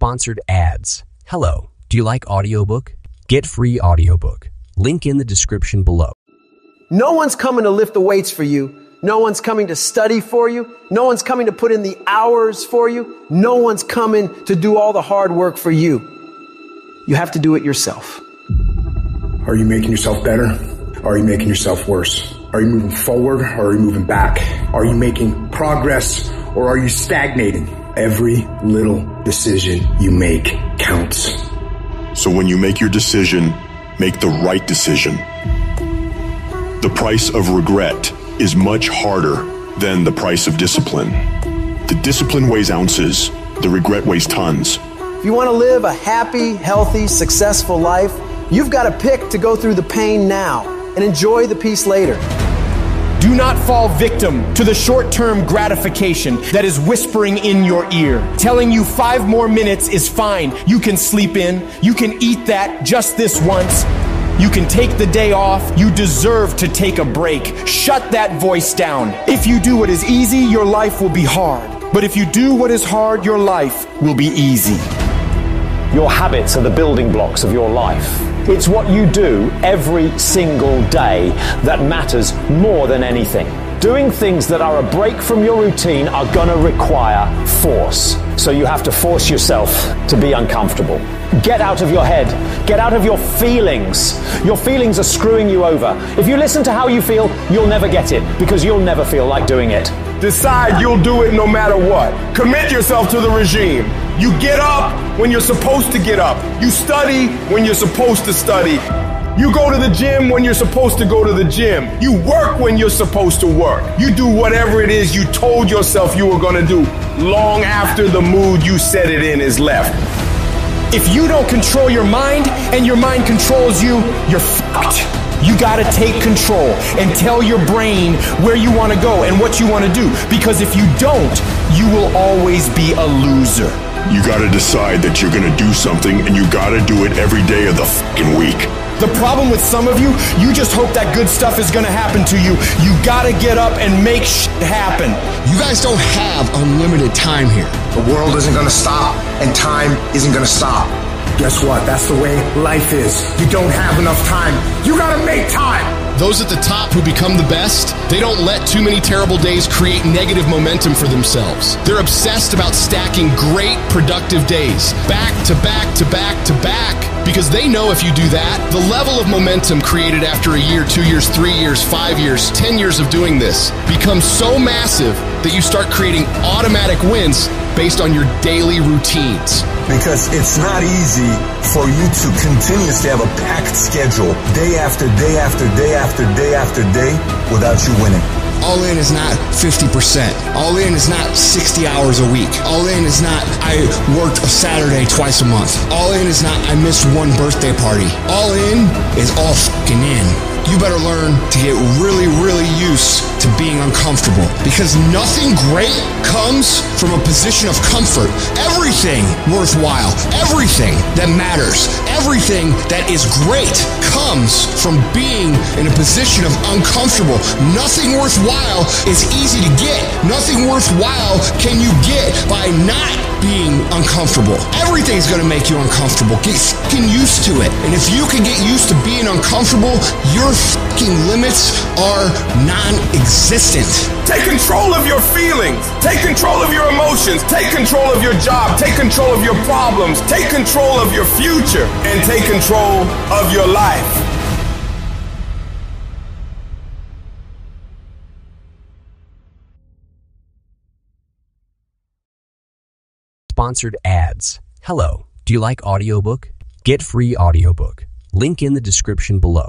Sponsored ads. Hello, do you like audiobook? Get free audiobook. Link in the description below. No one's coming to lift the weights for you. No one's coming to study for you. No one's coming to put in the hours for you. No one's coming to do all the hard work for you. You have to do it yourself. Are you making yourself better? Are you making yourself worse? Are you moving forward or are you moving back? Are you making progress or are you stagnating? Every little decision you make counts. So when you make your decision, make the right decision. The price of regret is much harder than the price of discipline. The discipline weighs ounces, the regret weighs tons. If you want to live a happy, healthy, successful life, you've got to pick to go through the pain now and enjoy the peace later. Do not fall victim to the short term gratification that is whispering in your ear, telling you five more minutes is fine. You can sleep in. You can eat that just this once. You can take the day off. You deserve to take a break. Shut that voice down. If you do what is easy, your life will be hard. But if you do what is hard, your life will be easy. Your habits are the building blocks of your life. It's what you do every single day that matters more than anything. Doing things that are a break from your routine are gonna require force. So you have to force yourself to be uncomfortable. Get out of your head. Get out of your feelings. Your feelings are screwing you over. If you listen to how you feel, you'll never get it because you'll never feel like doing it. Decide you'll do it no matter what. Commit yourself to the regime. You get up when you're supposed to get up. You study when you're supposed to study. You go to the gym when you're supposed to go to the gym. You work when you're supposed to work. You do whatever it is you told yourself you were going to do long after the mood you set it in is left. If you don't control your mind and your mind controls you, you're fucked. You gotta take control and tell your brain where you wanna go and what you wanna do. Because if you don't, you will always be a loser. You gotta decide that you're gonna do something and you gotta do it every day of the fucking week. The problem with some of you, you just hope that good stuff is gonna happen to you. You gotta get up and make shit happen. You guys don't have unlimited time here. The world isn't gonna stop and time isn't gonna stop. Guess what? That's the way life is. You don't have enough time. You gotta make time. Those at the top who become the best, they don't let too many terrible days create negative momentum for themselves. They're obsessed about stacking great, productive days, back to back to back to back, because they know if you do that, the level of momentum created after a year, two years, three years, five years, ten years of doing this becomes so massive that you start creating automatic wins based on your daily routines. Because it's not easy for you to continuously have a packed schedule day after day after day after day after day without you winning. All in is not 50%. All in is not 60 hours a week. All in is not I worked a Saturday twice a month. All in is not I missed one birthday party. All in is all fucking in. You better learn to get really, really used to being uncomfortable because nothing great comes from a position of comfort. Everything worthwhile, everything that matters, everything that is great comes from being in a position of uncomfortable. Nothing worthwhile is easy to get. Nothing worthwhile can you get by not being uncomfortable. Everything's gonna make you uncomfortable. Get used to it. And if you can get used to being uncomfortable, your fucking limits are non-existent. Take control of your feelings. Take control of your emotions. Take control of your job. Take control of your problems. Take control of your future. And take control of your life. Sponsored ads. Hello, do you like audiobook? Get free audiobook. Link in the description below.